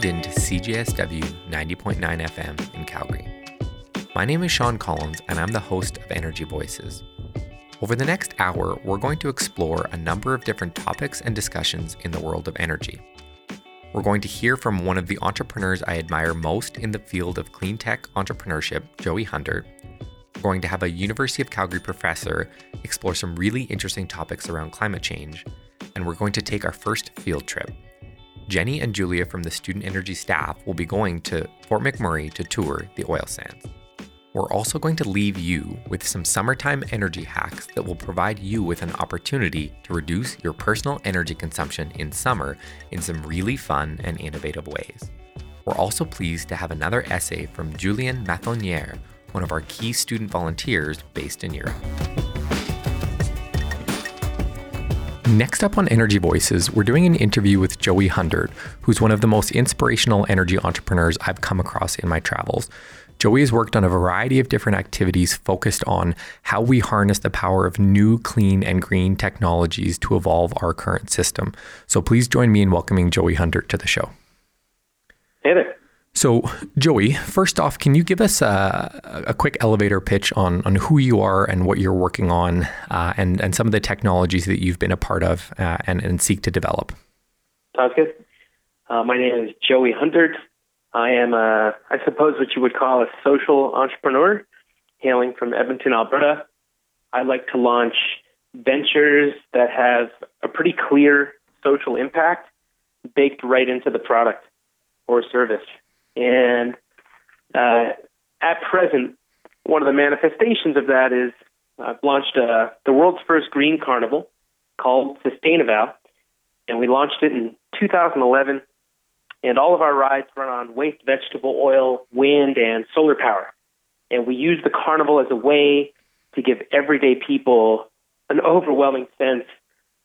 tuned in to CJSW 90.9 FM in Calgary. My name is Sean Collins, and I'm the host of Energy Voices. Over the next hour, we're going to explore a number of different topics and discussions in the world of energy. We're going to hear from one of the entrepreneurs I admire most in the field of clean tech entrepreneurship, Joey Hundert. We're going to have a University of Calgary professor explore some really interesting topics around climate change, and we're going to take our first field trip. Jenny and Julia from the Student Energy staff will be going to Fort McMurray to tour the oil sands. We're also going to leave you with some summertime energy hacks that will provide you with an opportunity to reduce your personal energy consumption in summer in some really fun and innovative ways. We're also pleased to have another essay from Julien Mathonier, one of our key student volunteers based in Europe. Next up on Energy Voices, we're doing an interview with Joey Hundert, who's one of the most inspirational energy entrepreneurs I've come across in my travels. Joey has worked on a variety of different activities focused on how we harness the power of new, clean, and green technologies to evolve our current system. So please join me in welcoming Joey Hundert to the show. Hey there. So, Joey, first off, can you give us a, a quick elevator pitch on, on who you are and what you're working on uh, and, and some of the technologies that you've been a part of uh, and, and seek to develop? Sounds good. Uh, my name is Joey Hundert. I am, a, I suppose, what you would call a social entrepreneur, hailing from Edmonton, Alberta. I like to launch ventures that have a pretty clear social impact baked right into the product or service. And uh, at present, one of the manifestations of that is I've launched uh, the world's first green carnival called Sustainival, and we launched it in 2011. And all of our rides run on waste vegetable oil, wind, and solar power. And we use the carnival as a way to give everyday people an overwhelming sense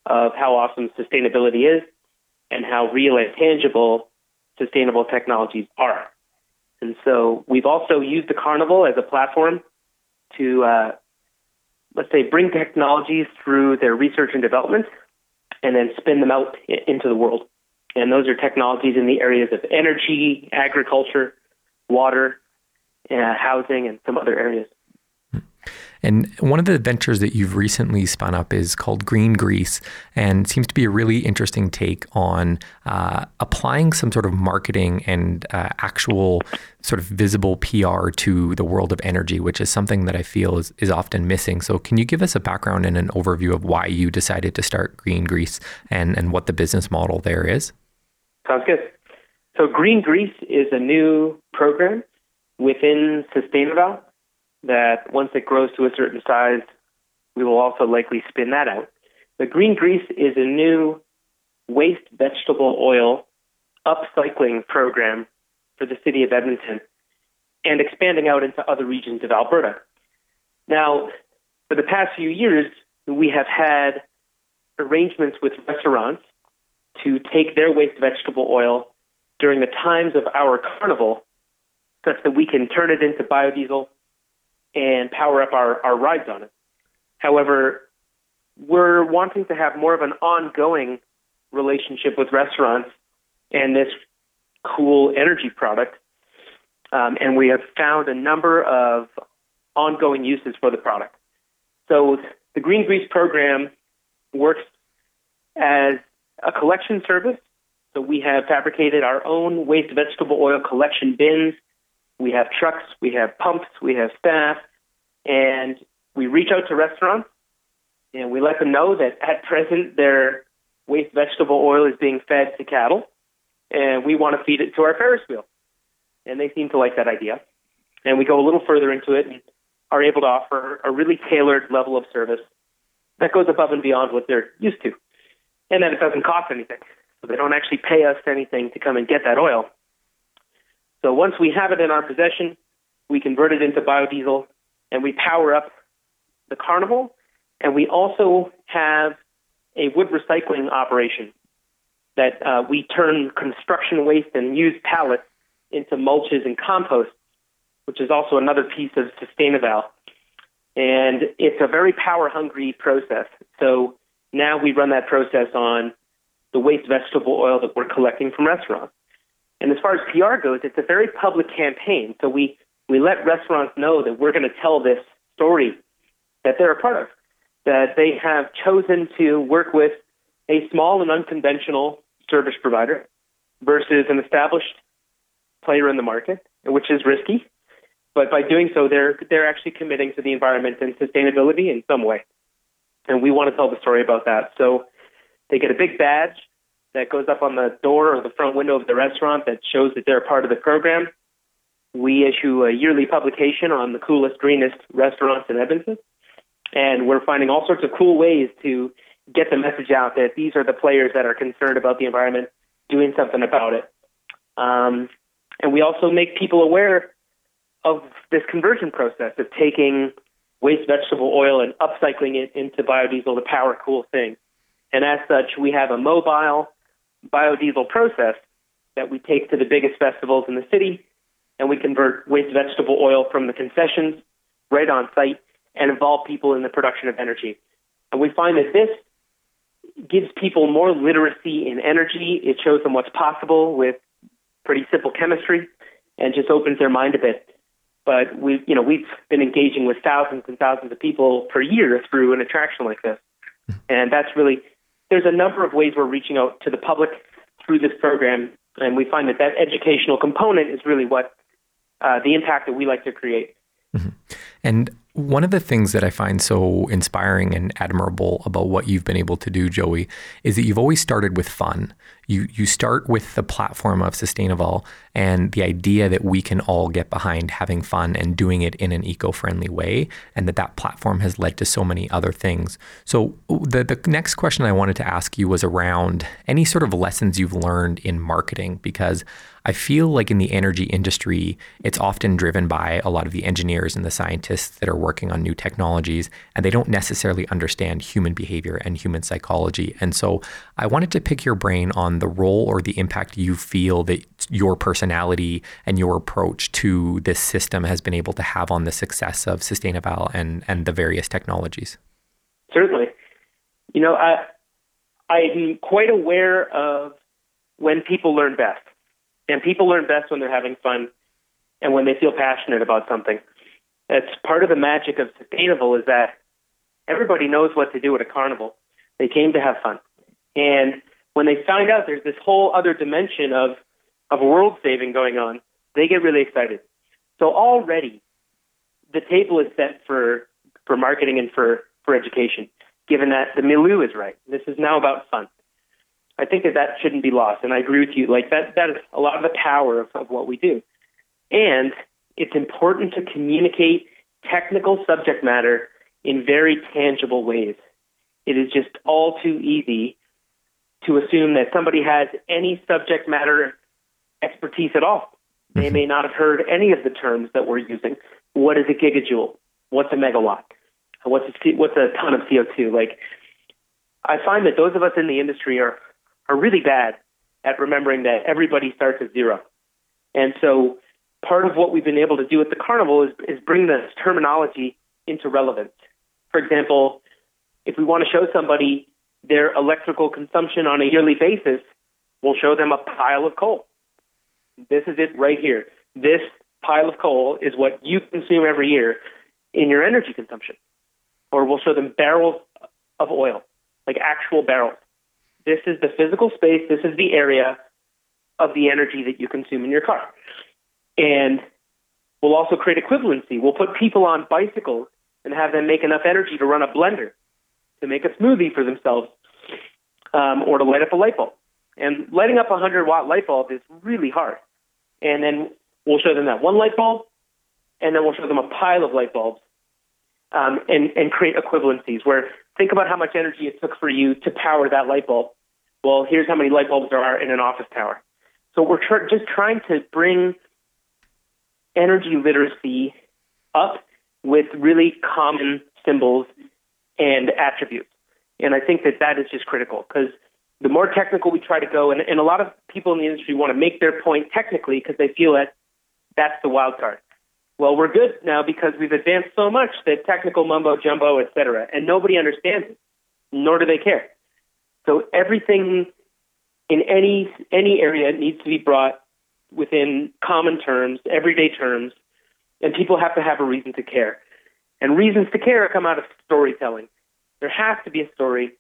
of how awesome sustainability is and how real and tangible sustainable technologies are. And so we've also used the Carnival as a platform to, uh, let's say, bring technologies through their research and development and then spin them out into the world. And those are technologies in the areas of energy, agriculture, water, uh, housing, and some other areas. And one of the ventures that you've recently spun up is called Green Grease and seems to be a really interesting take on uh, applying some sort of marketing and uh, actual sort of visible PR to the world of energy, which is something that I feel is, is often missing. So, can you give us a background and an overview of why you decided to start Green Grease and, and what the business model there is? Sounds good. So, Green Grease is a new program within Sustainival that once it grows to a certain size, we will also likely spin that out. The green grease is a new waste vegetable oil upcycling program for the city of Edmonton and expanding out into other regions of Alberta. Now, for the past few years, we have had arrangements with restaurants to take their waste vegetable oil during the times of our carnival such that we can turn it into biodiesel and power up our, our rides on it. However, we're wanting to have more of an ongoing relationship with restaurants and this cool energy product. Um, and we have found a number of ongoing uses for the product. So the Green Grease program works as a collection service. So we have fabricated our own waste vegetable oil collection bins we have trucks, we have pumps, we have staff, and we reach out to restaurants and we let them know that at present their waste vegetable oil is being fed to cattle and we want to feed it to our Ferris wheel. And they seem to like that idea. And we go a little further into it and are able to offer a really tailored level of service that goes above and beyond what they're used to. And then it doesn't cost anything. So they don't actually pay us anything to come and get that oil. So once we have it in our possession, we convert it into biodiesel and we power up the carnival. And we also have a wood recycling operation that uh, we turn construction waste and used pallets into mulches and compost, which is also another piece of Sustainival. And it's a very power hungry process. So now we run that process on the waste vegetable oil that we're collecting from restaurants. And as far as PR goes, it's a very public campaign. So we, we let restaurants know that we're going to tell this story that they're a part of, that they have chosen to work with a small and unconventional service provider versus an established player in the market, which is risky. But by doing so, they're they're actually committing to the environment and sustainability in some way. And we want to tell the story about that. So they get a big badge that goes up on the door or the front window of the restaurant that shows that they're part of the program. We issue a yearly publication on the coolest, greenest restaurants in Edmonton. And we're finding all sorts of cool ways to get the message out that these are the players that are concerned about the environment, doing something about it. Um, and we also make people aware of this conversion process of taking waste vegetable oil and upcycling it into biodiesel to power cool things. And as such, we have a mobile biodiesel process that we take to the biggest festivals in the city, and we convert waste vegetable oil from the concessions right on site and involve people in the production of energy. And we find that this gives people more literacy in energy. It shows them what's possible with pretty simple chemistry and just opens their mind a bit. But we, you know, we've been engaging with thousands and thousands of people per year through an attraction like this, hmm. and that's really. There's a number of ways we're reaching out to the public through this program, and we find that that educational component is really what uh, the impact that we like to create. Mm-hmm. And one of the things that I find so inspiring and admirable about what you've been able to do, Joey, is that you've always started with fun. You you start with the platform of Sustainival and the idea that we can all get behind having fun and doing it in an eco-friendly way, and that that platform has led to so many other things. So the the next question I wanted to ask you was around any sort of lessons you've learned in marketing because I feel like in the energy industry, it's often driven by a lot of the engineers and the scientists that are working on new technologies, and they don't necessarily understand human behavior and human psychology. And so I wanted to pick your brain on the role or the impact you feel that your personality and your approach to this system has been able to have on the success of Sustainival and, and the various technologies. Certainly. You know, I, I'm quite aware of when people learn best. And people learn best when they're having fun and when they feel passionate about something. That's part of the magic of Sustainival is that everybody knows what to do at a carnival. They came to have fun. And when they find out there's this whole other dimension of, of world saving going on, they get really excited. So already the table is set for, for marketing and for, for education, given that the milieu is right. This is now about fun. I think that that shouldn't be lost, and I agree with you. Like that, that is a lot of the power of, of what we do, and it's important to communicate technical subject matter in very tangible ways. It is just all too easy to assume that somebody has any subject matter expertise at all. They mm-hmm. may not have heard any of the terms that we're using. What is a gigajoule? What's a megawatt? What's a, what's a ton of CO2? Like, I find that those of us in the industry are are really bad at remembering that everybody starts at zero. And so part of what we've been able to do at the carnival is, is bring this terminology into relevance. For example, if we want to show somebody their electrical consumption on a yearly basis, we'll show them a pile of coal. This is it right here. This pile of coal is what you consume every year in your energy consumption. Or we'll show them barrels of oil, like actual barrels. This is the physical space, this is the area of the energy that you consume in your car. And we'll also create equivalency. We'll put people on bicycles and have them make enough energy to run a blender, to make a smoothie for themselves, um, or to light up a light bulb. And lighting up a 100 watt light bulb is really hard. And then we'll show them that one light bulb, and then we'll show them a pile of light bulbs um, and, and create equivalencies where think about how much energy it took for you to power that light bulb. Well, here's how many light bulbs there are in an office tower. So we're tr- just trying to bring energy literacy up with really common symbols and attributes. And I think that that is just critical because the more technical we try to go, and, and a lot of people in the industry want to make their point technically because they feel that that's the wild card. Well, we're good now because we've advanced so much that technical mumbo jumbo, et cetera, and nobody understands it, nor do they care. So everything in any any area needs to be brought within common terms, everyday terms, and people have to have a reason to care. And reasons to care come out of storytelling. There has to be a story.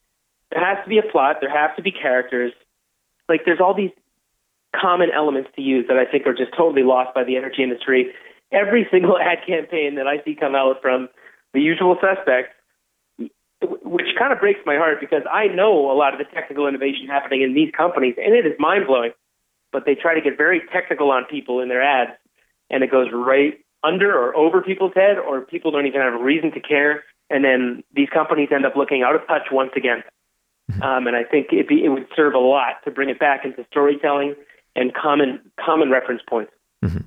There has to be a plot. There have to be characters. Like there's all these common elements to use that I think are just totally lost by the energy industry. Every single ad campaign that I see come out from the usual suspects, which kind of breaks my heart because I know a lot of the technical innovation happening in these companies, and it is mind blowing. But they try to get very technical on people in their ads, and it goes right under or over people's head, or people don't even have a reason to care. And then these companies end up looking out of touch once again. Mm-hmm. Um, and I think it, be, it would serve a lot to bring it back into storytelling and common common reference points. Mm-hmm.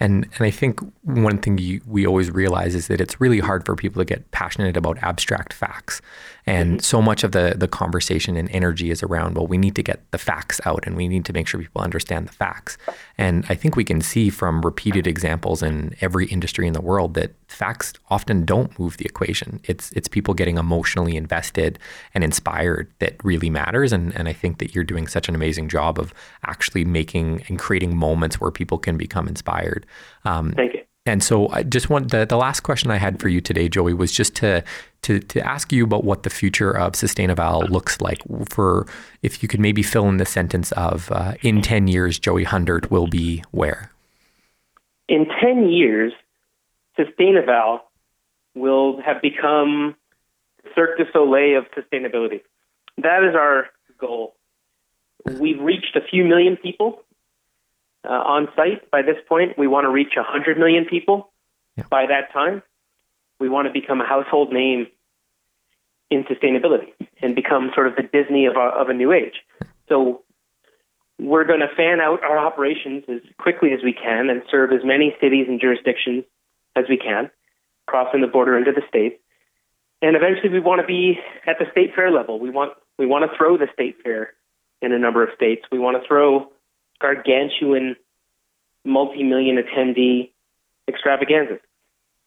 And and I think one thing you, we always realize is that it's really hard for people to get passionate about abstract facts. And mm-hmm. so much of the the conversation and energy is around well we need to get the facts out and we need to make sure people understand the facts. And I think we can see from repeated examples in every industry in the world that facts often don't move the equation. It's it's people getting emotionally invested and inspired that really matters. And and I think that you're doing such an amazing job of actually making and creating moments where people can become inspired. Um, Thank you. And so I just want the, the last question I had for you today, Joey, was just to to to ask you about what the future of Sustainival looks like. For if you could maybe fill in the sentence of uh, in ten years, Joey Hundert will be where? In ten years, Sustainival will have become Cirque du Soleil of sustainability. That is our goal. We've reached a few million people uh, on site by this point. We want to reach 100 million people yeah. by that time. We want to become a household name in sustainability and become sort of the Disney of a, of a new age. So we're going to fan out our operations as quickly as we can and serve as many cities and jurisdictions as we can, crossing the border into the states. And eventually, we want to be at the state fair level. We want we want to throw the state fair in a number of states. We want to throw gargantuan, multi-million attendee extravaganzas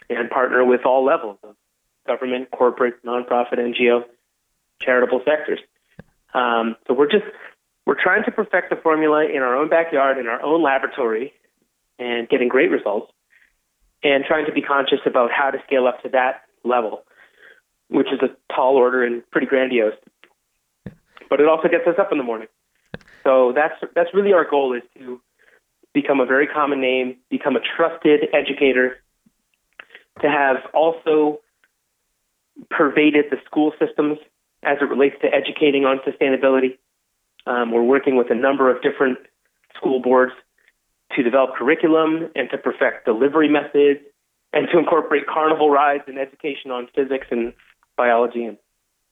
and partner with all levels of government, corporate, nonprofit, NGO, charitable sectors. Um, so we're just we're trying to perfect the formula in our own backyard, in our own laboratory, and getting great results, and trying to be conscious about how to scale up to that level, which is a tall order and pretty grandiose. But it also gets us up in the morning. So that's that's really our goal is to become a very common name, become a trusted educator, to have also pervaded the school systems as it relates to educating on sustainability. Um, we're working with a number of different school boards to develop curriculum and to perfect delivery methods and to incorporate carnival rides and education on physics and biology and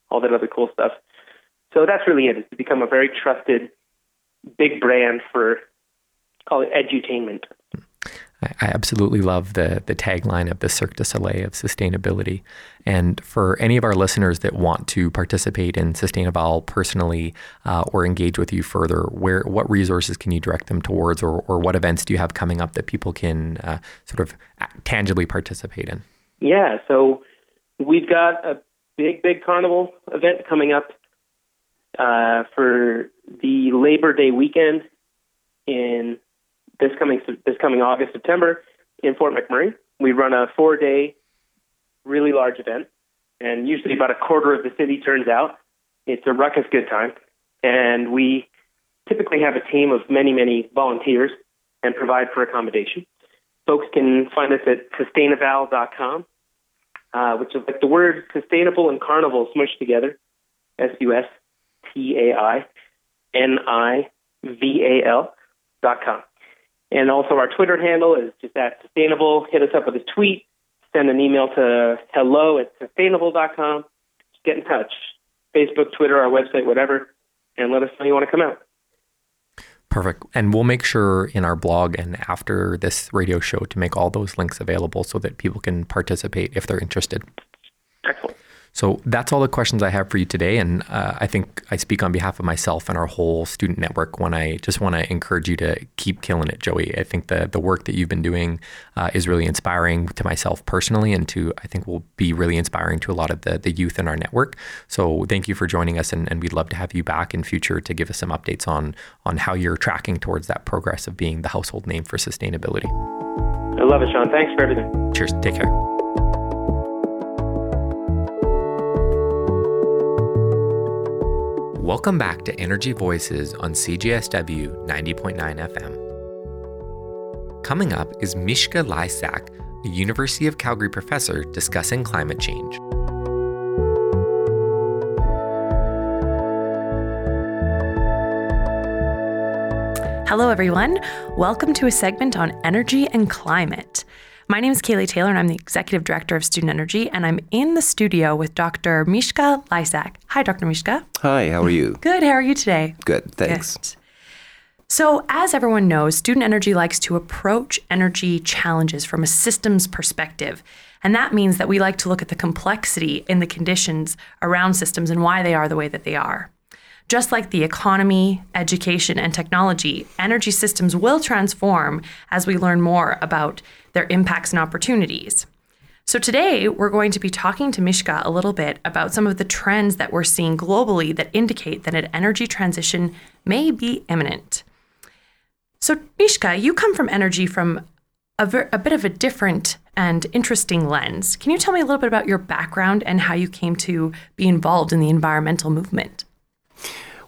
all that other cool stuff. So that's really it, is to become a very trusted big brand for call it edutainment. I absolutely love the the tagline of the Cirque du Soleil of sustainability. And for any of our listeners that want to participate in Sustainival personally uh, or engage with you further, where what resources can you direct them towards, or, or what events do you have coming up that people can uh, sort of tangibly participate in? Yeah, so we've got a big, big carnival event coming up uh, for the Labor Day weekend in this coming this coming August September in Fort McMurray. We run a four day, really large event, and usually about a quarter of the city turns out. It's a ruckus good time, and we typically have a team of many many volunteers and provide for accommodation. Folks can find us at sustainival.com, uh, which is like the word sustainable and carnival smushed together. S U S T A I N I V A L dot com. And also our Twitter handle is just at sustainival. Hit us up with a tweet, send an email to hello at sustainival dot com. Just get in touch. Facebook, Twitter, our website, whatever, and let us know you want to come out. Perfect. And we'll make sure in our blog and after this radio show to make all those links available so that people can participate if they're interested. Excellent. So that's all the questions I have for you today. And uh, I think I speak on behalf of myself and our whole student network when I just want to encourage you to keep killing it, Joey. I think the, the work that you've been doing uh, is really inspiring to myself personally and to, I think, will be really inspiring to a lot of the, the youth in our network. So thank you for joining us. And, and we'd love to have you back in future to give us some updates on, on how you're tracking towards that progress of being the household name for sustainability. I love it, Sean. Thanks for everything. Cheers. Take care. Welcome back to Energy Voices on CJSW 90.9 FM. Coming up is Mishka Lysack, a University of Calgary professor discussing climate change. Hello, everyone. Welcome to a segment on energy and climate. My name is Kali Taylor, and I'm the Executive Director of Student Energy, and I'm in the studio with Dr. Mishka Lysack. Hi, Dr. Mishka. Hi, how are you? Good. How are you today? Good, thanks. Good. So, as everyone knows, Student Energy likes to approach energy challenges from a systems perspective. And that means that we like to look at the complexity in the conditions around systems and why they are the way that they are. Just like the economy, education, and technology, energy systems will transform as we learn more about their impacts and opportunities. So, today we're going to be talking to Mishka a little bit about some of the trends that we're seeing globally that indicate that an energy transition may be imminent. So, Mishka, you come from energy from a, ver- a bit of a different and interesting lens. Can you tell me a little bit about your background and how you came to be involved in the environmental movement?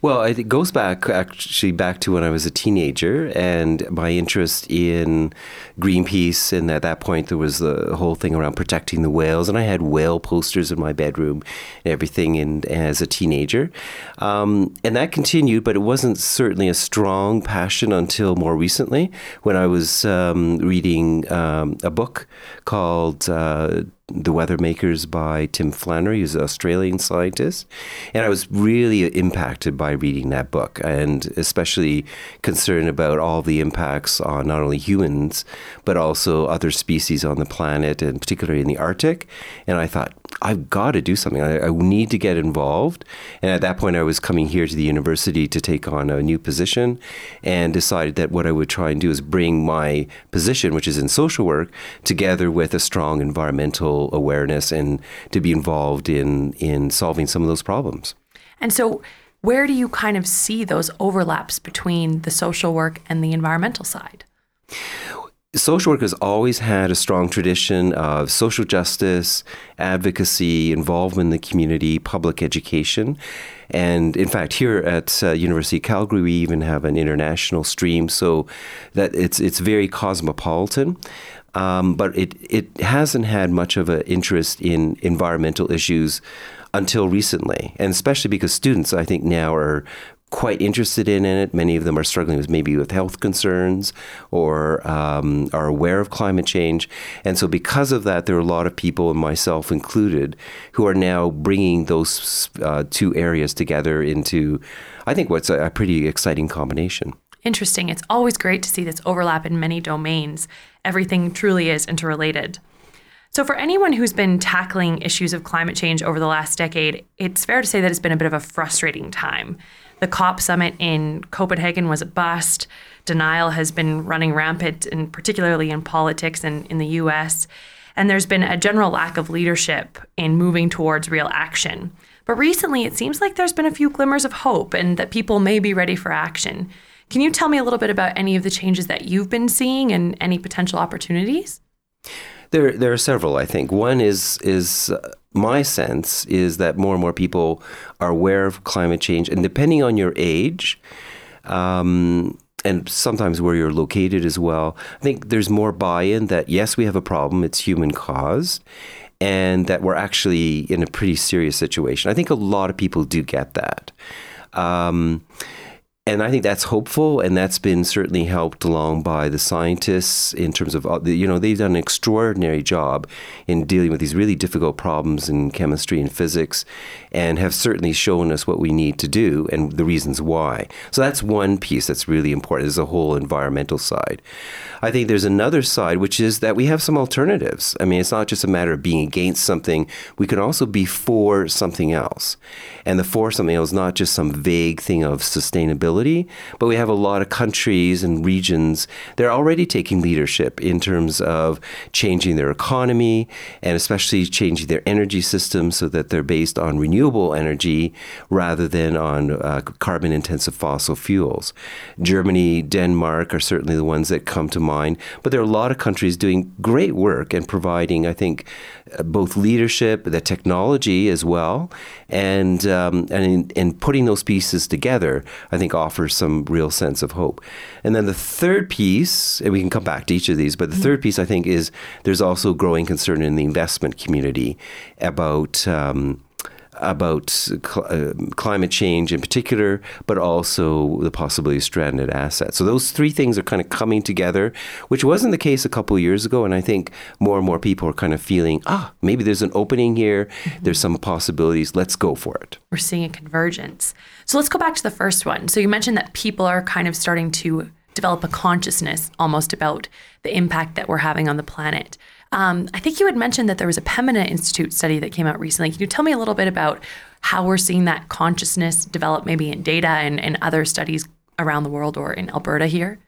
Well, it goes back actually back to when I was a teenager and my interest in Greenpeace. And at that point, there was the whole thing around protecting the whales. And I had whale posters in my bedroom and everything in, as a teenager. Um, and that continued, but it wasn't certainly a strong passion until more recently when I was um, reading um, a book called. Uh, the Weather Makers by Tim Flannery, who's an Australian scientist. And I was really impacted by reading that book and especially concerned about all the impacts on not only humans, but also other species on the planet and particularly in the Arctic. And I thought, I've got to do something. I, I need to get involved. And at that point, I was coming here to the university to take on a new position and decided that what I would try and do is bring my position, which is in social work, together with a strong environmental awareness and to be involved in in solving some of those problems. And so where do you kind of see those overlaps between the social work and the environmental side? Social work has always had a strong tradition of social justice, advocacy, involvement in the community, public education. And in fact, here at uh, University of Calgary, we even have an international stream, so that it's it's very cosmopolitan. Um, but it, it hasn't had much of an interest in environmental issues until recently, and especially because students, I think, now are quite interested in it. Many of them are struggling with maybe with health concerns or um, are aware of climate change. And so, because of that, there are a lot of people, and myself included, who are now bringing those uh, two areas together into, I think, what's a, a pretty exciting combination. Interesting. It's always great to see this overlap in many domains. Everything truly is interrelated. So, for anyone who's been tackling issues of climate change over the last decade, it's fair to say that it's been a bit of a frustrating time. The COP summit in Copenhagen was a bust. Denial has been running rampant, and particularly in politics and in the US. And there's been a general lack of leadership in moving towards real action. But recently, it seems like there's been a few glimmers of hope and that people may be ready for action. Can you tell me a little bit about any of the changes that you've been seeing and any potential opportunities? There, there are several. I think one is is uh, my sense is that more and more people are aware of climate change, and depending on your age, um, and sometimes where you're located as well, I think there's more buy-in that yes, we have a problem; it's human caused, and that we're actually in a pretty serious situation. I think a lot of people do get that. Um, and I think that's hopeful, and that's been certainly helped along by the scientists in terms of, uh, you know, they've done an extraordinary job in dealing with these really difficult problems in chemistry and physics, and have certainly shown us what we need to do and the reasons why. So that's one piece that's really important. There's a whole environmental side. I think there's another side, which is that we have some alternatives. I mean, it's not just a matter of being against something, we can also be for something else. And the for something else is not just some vague thing of sustainability, but we have a lot of countries and regions that are already taking leadership in terms of changing their economy and especially changing their energy system so that they're based on renewable energy rather than on uh, carbon intensive fossil fuels. Germany, Denmark are certainly the ones that come to mind, but there are a lot of countries doing great work and providing, I think, uh, both leadership, the technology as well, and um, and in, in, putting those pieces together, I think offers some real sense of hope. And then the third piece, and we can come back to each of these, but the mm-hmm. third piece I think is there's also growing concern in the investment community about. Um, about cl- uh, climate change in particular, but also the possibility of stranded assets. So those three things are kind of coming together, which wasn't the case a couple of years ago. And I think more and more people are kind of feeling, ah, maybe there's an opening here. Mm-hmm. There's some possibilities. Let's go for it. We're seeing a convergence. So let's go back to the first one. So you mentioned that people are kind of starting to develop a consciousness almost about the impact that we're having on the planet. Um, I think you had mentioned that there was a Pembina Institute study that came out recently. Can you tell me a little bit about how we're seeing that consciousness develop maybe in data and, and other studies around the world or in Alberta here?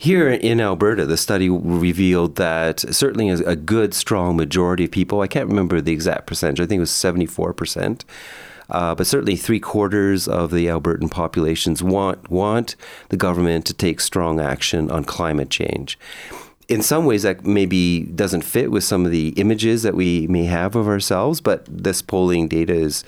Here in Alberta, the study revealed that certainly a good, strong majority of people, I can't remember the exact percentage, I think it was 74%. Uh, but certainly three quarters of the Albertan populations want want the government to take strong action on climate change in some ways that maybe doesn't fit with some of the images that we may have of ourselves, but this polling data is.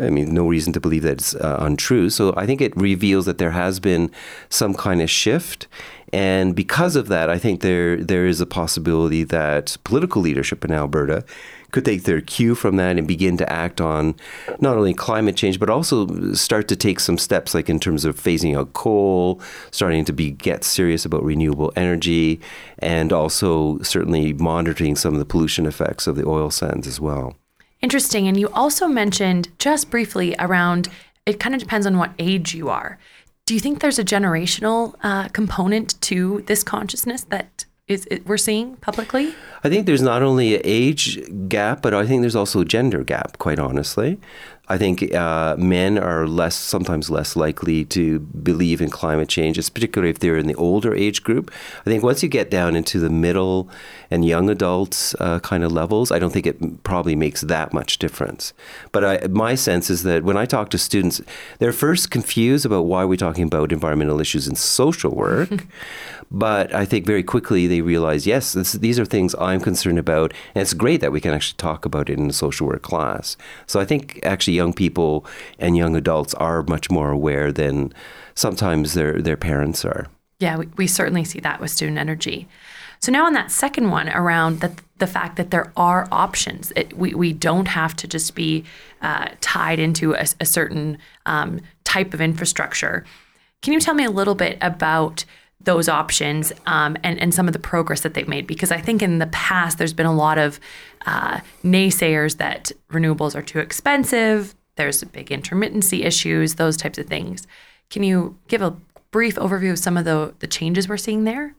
I mean, no reason to believe that it's uh, untrue. So I think it reveals that there has been some kind of shift, and because of that, I think there there is a possibility that political leadership in Alberta could take their cue from that and begin to act on not only climate change but also start to take some steps like in terms of phasing out coal, starting to be get serious about renewable energy, and also certainly monitoring some of the pollution effects of the oil sands as well. Interesting. And you also mentioned just briefly around it kind of depends on what age you are. Do you think there's a generational uh, component to this consciousness that is it, we're seeing publicly? I think there's not only an age gap, but I think there's also a gender gap. Quite honestly, I think uh, men are less, sometimes less likely to believe in climate change, particularly if they're in the older age group. I think once you get down into the middle and young adults uh, kind of levels, I don't think it probably makes that much difference. But I, my sense is that when I talk to students, they're first confused about why we're talking about environmental issues in social work. but I think very quickly they realize, yes, this, these are things I'm concerned about, and it's great that we can actually talk about it in a social work class. So I think actually young people and young adults are much more aware than sometimes their their parents are. Yeah, we, we certainly see that with student energy. So now on that second one around the, the fact that there are options, it, we, we don't have to just be uh, tied into a, a certain um, type of infrastructure. Can you tell me a little bit about those options um, and, and some of the progress that they've made. Because I think in the past, there's been a lot of uh, naysayers that renewables are too expensive, there's big intermittency issues, those types of things. Can you give a brief overview of some of the, the changes we're seeing there?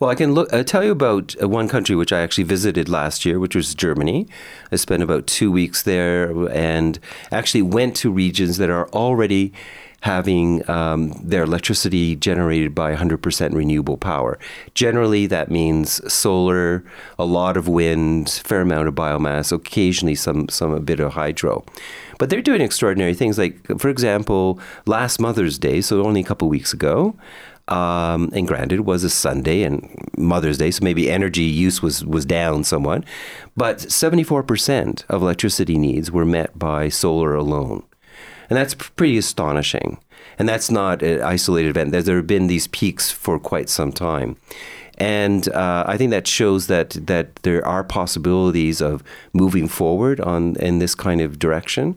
Well, I can look, uh, tell you about uh, one country which I actually visited last year, which was Germany. I spent about two weeks there and actually went to regions that are already having um, their electricity generated by 100% renewable power. Generally, that means solar, a lot of wind, fair amount of biomass, occasionally some some a bit of hydro. But they're doing extraordinary things. Like, for example, last Mother's Day, so only a couple weeks ago, um, and granted, it was a Sunday and Mother's Day, so maybe energy use was, was down somewhat. But 74% of electricity needs were met by solar alone. And that's pretty astonishing. And that's not an isolated event. There have been these peaks for quite some time. And uh, I think that shows that that there are possibilities of moving forward on in this kind of direction.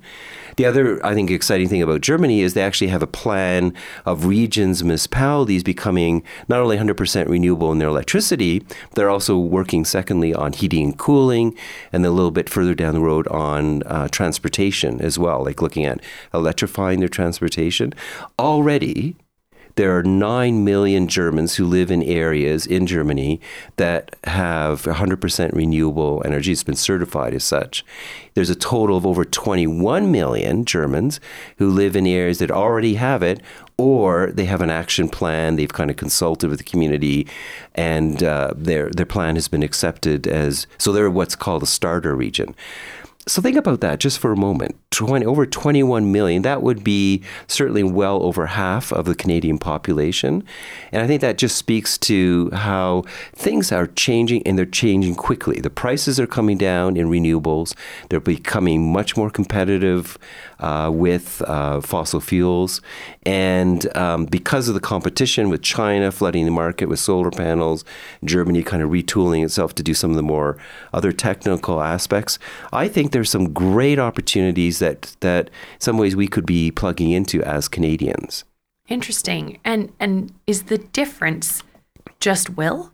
The other, I think, exciting thing about Germany is they actually have a plan of regions, municipalities becoming not only 100% renewable in their electricity, they're also working, secondly, on heating and cooling, and a little bit further down the road on uh, transportation as well, like looking at electrifying their transportation. Already, there are 9 million Germans who live in areas in Germany that have 100% renewable energy. It's been certified as such. There's a total of over 21 million Germans who live in areas that already have it, or they have an action plan. They've kind of consulted with the community, and uh, their their plan has been accepted as so. They're what's called a starter region. So think about that just for a moment. 20, over 21 million, that would be certainly well over half of the Canadian population. And I think that just speaks to how things are changing and they're changing quickly. The prices are coming down in renewables, they're becoming much more competitive uh, with uh, fossil fuels. And um, because of the competition with China flooding the market with solar panels, Germany kind of retooling itself to do some of the more other technical aspects, I think there's some great opportunities that that in some ways we could be plugging into as Canadians. Interesting. And and is the difference just will?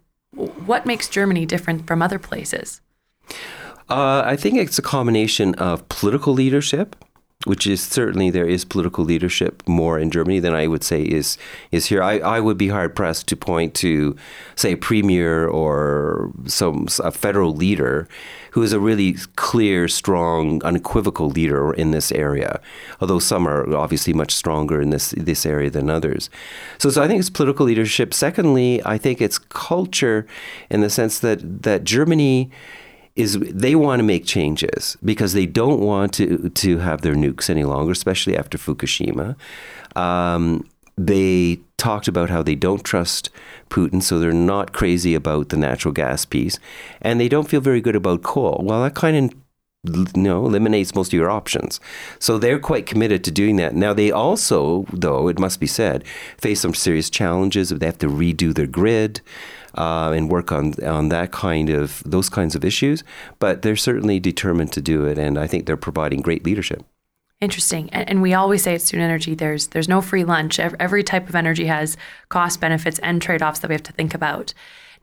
What makes Germany different from other places? Uh, I think it's a combination of political leadership which is certainly there is political leadership more in Germany than I would say is is here. I, I would be hard pressed to point to, say, a premier or some a federal leader who is a really clear, strong, unequivocal leader in this area. Although some are obviously much stronger in this this area than others. So, so I think it's political leadership. Secondly, I think it's culture, in the sense that that Germany is they want to make changes because they don't want to to have their nukes any longer, especially after Fukushima. Um, they talked about how they don't trust Putin, so they're not crazy about the natural gas piece, and they don't feel very good about coal. Well, that kind of you know, eliminates most of your options. So they're quite committed to doing that. Now they also, though it must be said, face some serious challenges. They have to redo their grid uh, and work on on that kind of those kinds of issues. But they're certainly determined to do it, and I think they're providing great leadership. Interesting. And, and, we always say at Student Energy, there's there's no free lunch. Every type of energy has cost benefits and trade offs that we have to think about.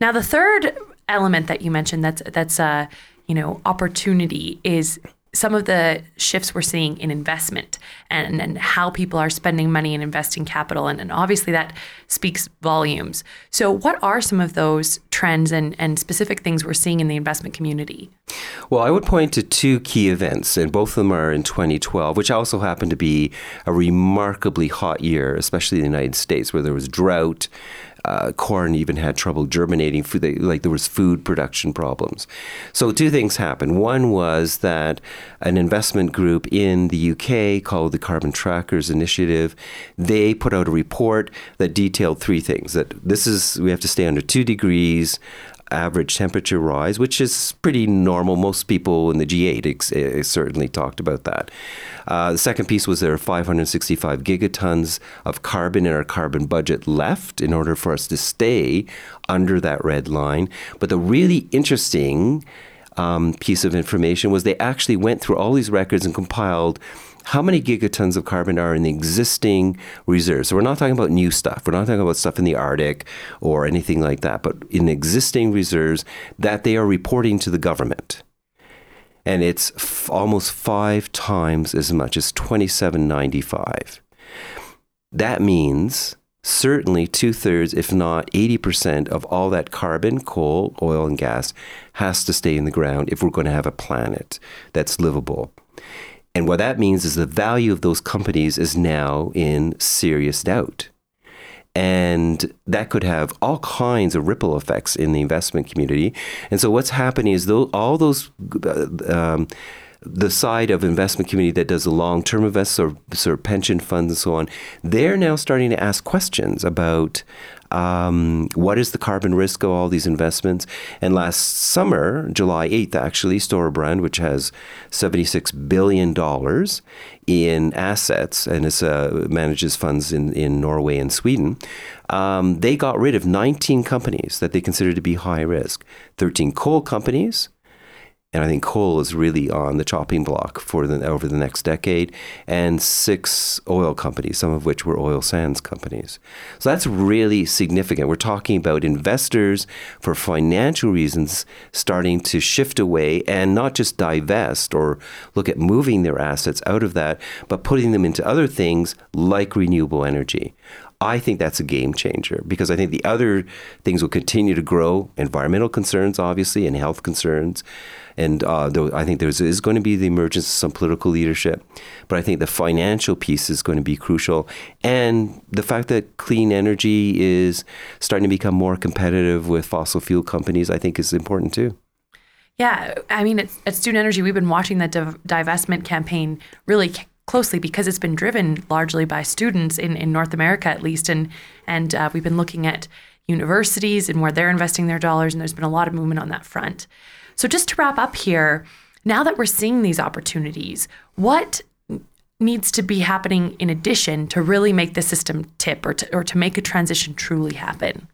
Now, the third element that you mentioned that's that's uh, you know opportunity is some of the shifts we're seeing in investment and, and how people are spending money and investing capital. And, and, obviously that speaks volumes. So, what are some of those trends and, and specific things we're seeing in the investment community? Well, I would point to two key events, and both of them are in 2012, which also happened to be a remarkably hot year, especially in the United States, where there was drought uh, corn even had trouble germinating. Food, like there was food production problems. So two things happened. One was that an investment group in the UK called the Carbon Trackers Initiative, they put out a report that detailed three things: that this is we have to stay under two degrees average temperature rise, which is pretty normal. Most people in the G8 ex- ex- certainly talked about that. Uh, the second piece was there are 565 gigatons of carbon in our carbon budget left in order for us to stay under that red line. But the really interesting um, piece of information was they actually went through all these records and compiled how many gigatons of carbon are in the existing reserves? So we're not talking about new stuff. We're not talking about stuff in the Arctic or anything like that, but in existing reserves that they are reporting to the government. And it's f- almost five times as much as 2795. That means certainly two thirds, if not 80% of all that carbon, coal, oil, and gas has to stay in the ground if we're going to have a planet that's livable. And what that means is the value of those companies is now in serious doubt. And that could have all kinds of ripple effects in the investment community. And so what's happening is all those uh, um, the side of investment community that does the long term investments or of pension funds and so on, they're now starting to ask questions about um, what is the carbon risk of all these investments? And last summer, July 8th, actually, Storebrand, which has $76 billion in assets and it uh, manages funds in, in Norway and Sweden, um, they got rid of 19 companies that they considered to be high risk. 13 coal companies, and I think coal is really on the chopping block for the over the next decade, and six oil companies, some of which were oil sands companies. So that's really significant. We're talking about investors for financial reasons starting to shift away and not just divest or look at moving their assets out of that, but putting them into other things like renewable energy. I think that's a game changer because I think the other things will continue to grow environmental concerns, obviously, and health concerns. And uh, I think there is going to be the emergence of some political leadership. But I think the financial piece is going to be crucial. And the fact that clean energy is starting to become more competitive with fossil fuel companies, I think is important too. Yeah, I mean, at, at Student Energy, we've been watching the div- divestment campaign really closely because it's been driven largely by students in, in North America, at least. And, and uh, we've been looking at universities and where they're investing their dollars, and there's been a lot of movement on that front. So, just to wrap up here, now that we're seeing these opportunities, what needs to be happening in addition to really make the system tip or to, or to make a transition truly happen?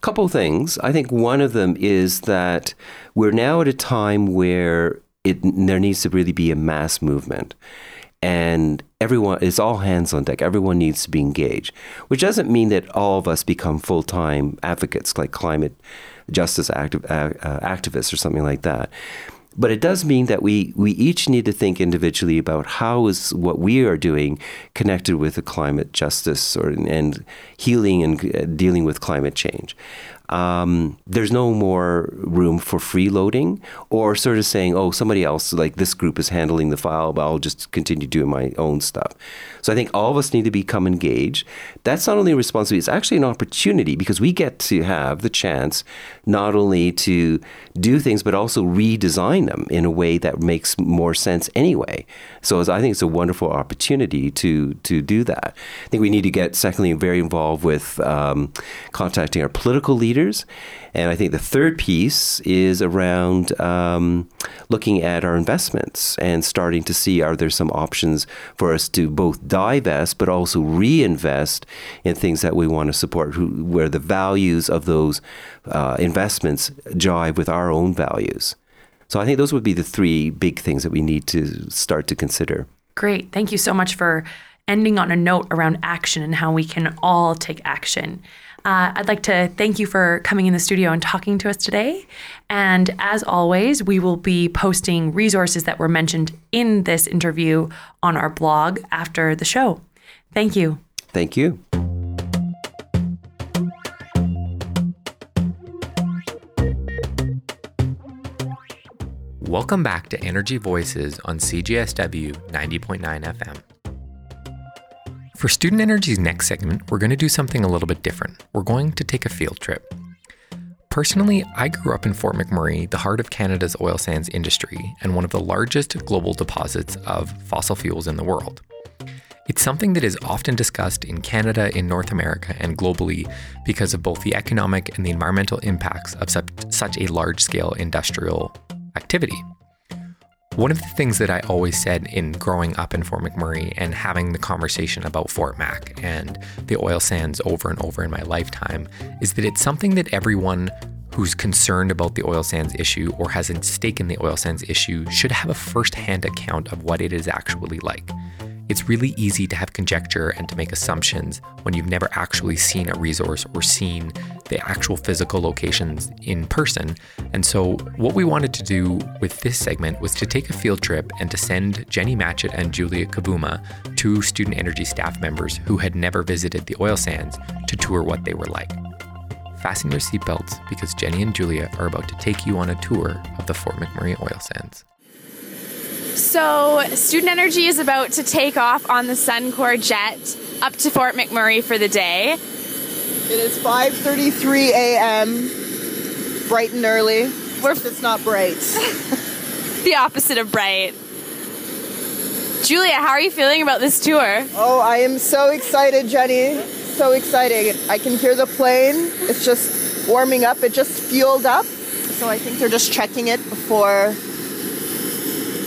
Couple things. I think one of them is that we're now at a time where it, there needs to really be a mass movement. And everyone, it's all hands on deck. Everyone needs to be engaged, which doesn't mean that all of us become full time advocates like climate justice activ- uh, uh, activists or something like that. But it does mean that we, we each need to think individually about how is what we are doing connected with the climate justice or and healing and uh, dealing with climate change um, there's no more room for freeloading or sort of saying, oh, somebody else, like this group is handling the file, but I'll just continue doing my own stuff. So I think all of us need to become engaged. That's not only a responsibility, it's actually an opportunity because we get to have the chance not only to do things, but also redesign them in a way that makes more sense anyway. So I think it's a wonderful opportunity to, to do that. I think we need to get, secondly, very involved with um, contacting our political leaders leaders. And I think the third piece is around um, looking at our investments and starting to see are there some options for us to both divest but also reinvest in things that we want to support, who, where the values of those uh, investments jive with our own values. So I think those would be the three big things that we need to start to consider. Great. Thank you so much for ending on a note around action and how we can all take action. Uh, I'd like to thank you for coming in the studio and talking to us today. And as always, we will be posting resources that were mentioned in this interview on our blog after the show. Thank you. Thank you. Welcome back to Energy Voices on CJSW 90.9 FM. For Student Energy's next segment, we're going to do something a little bit different. We're going to take a field trip. Personally, I grew up in Fort McMurray, the heart of Canada's oil sands industry and one of the largest global deposits of fossil fuels in the world. It's something that is often discussed in Canada, in North America, and globally because of both the economic and the environmental impacts of such a large scale industrial activity. One of the things that I always said in growing up in Fort McMurray and having the conversation about Fort Mac and the oil sands over and over in my lifetime is that it's something that everyone who's concerned about the oil sands issue or has a stake in the oil sands issue should have a first hand account of what it is actually like. It's really easy to have conjecture and to make assumptions when you've never actually seen a resource or seen the actual physical locations in person. And so, what we wanted to do with this segment was to take a field trip and to send Jenny Matchett and Julia Kavuma, two Student Energy staff members who had never visited the oil sands, to tour what they were like. Fasten your seatbelts because Jenny and Julia are about to take you on a tour of the Fort McMurray oil sands. So, Student Energy is about to take off on the Suncor jet up to Fort McMurray for the day. It is 5:33 a.m. bright and early. We're it's not bright. the opposite of bright. Julia, how are you feeling about this tour? Oh, I am so excited, Jenny. So exciting. I can hear the plane. It's just warming up. It just fueled up. So I think they're just checking it before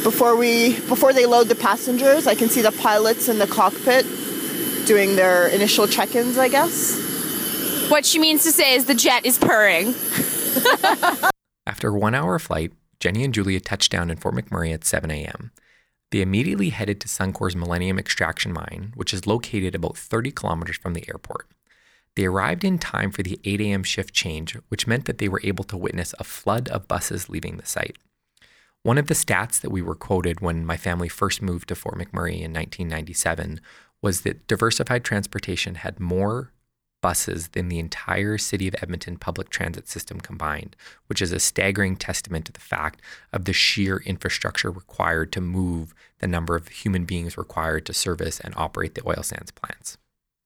before we before they load the passengers, I can see the pilots in the cockpit doing their initial check-ins, I guess. What she means to say is the jet is purring. After one hour flight, Jenny and Julia touched down in Fort McMurray at 7 a.m. They immediately headed to Suncor's Millennium Extraction Mine, which is located about 30 kilometers from the airport. They arrived in time for the 8 a.m. shift change, which meant that they were able to witness a flood of buses leaving the site. One of the stats that we were quoted when my family first moved to Fort McMurray in 1997 was that diversified transportation had more buses than the entire city of Edmonton public transit system combined, which is a staggering testament to the fact of the sheer infrastructure required to move the number of human beings required to service and operate the oil sands plants.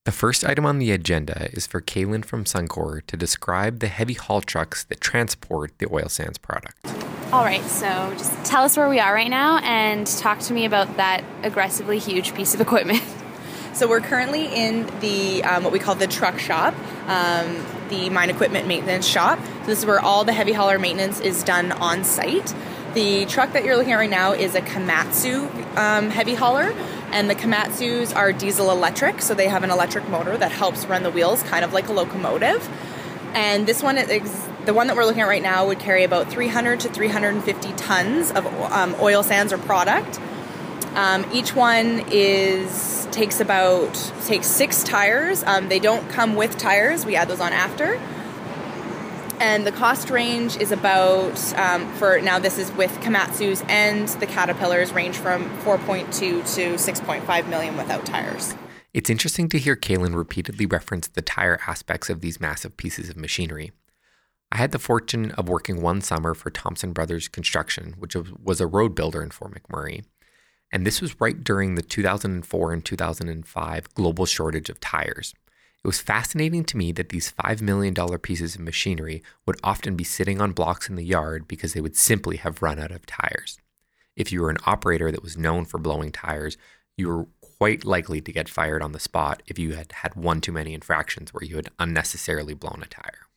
The first item on the agenda is for Kaylin from Suncor to describe the heavy haul trucks that transport the oil sands product. All right, so just tell us where we are right now and talk to me about that aggressively huge piece of equipment. So we're currently in the um, what we call the truck shop, um, the mine equipment maintenance shop. So this is where all the heavy hauler maintenance is done on site. The truck that you're looking at right now is a Komatsu um, heavy hauler, and the Komatsus are diesel electric, so they have an electric motor that helps run the wheels, kind of like a locomotive. And this one is the one that we're looking at right now would carry about 300 to 350 tons of um, oil sands or product. Um, each one is takes about takes six tires. Um, they don't come with tires. We add those on after. And the cost range is about um, for now. This is with Komatsu's and the Caterpillars range from 4.2 to 6.5 million without tires. It's interesting to hear Kaylin repeatedly reference the tire aspects of these massive pieces of machinery. I had the fortune of working one summer for Thompson Brothers Construction, which was a road builder in Fort McMurray. And this was right during the 2004 and 2005 global shortage of tires. It was fascinating to me that these $5 million pieces of machinery would often be sitting on blocks in the yard because they would simply have run out of tires. If you were an operator that was known for blowing tires, you were quite likely to get fired on the spot if you had had one too many infractions where you had unnecessarily blown a tire.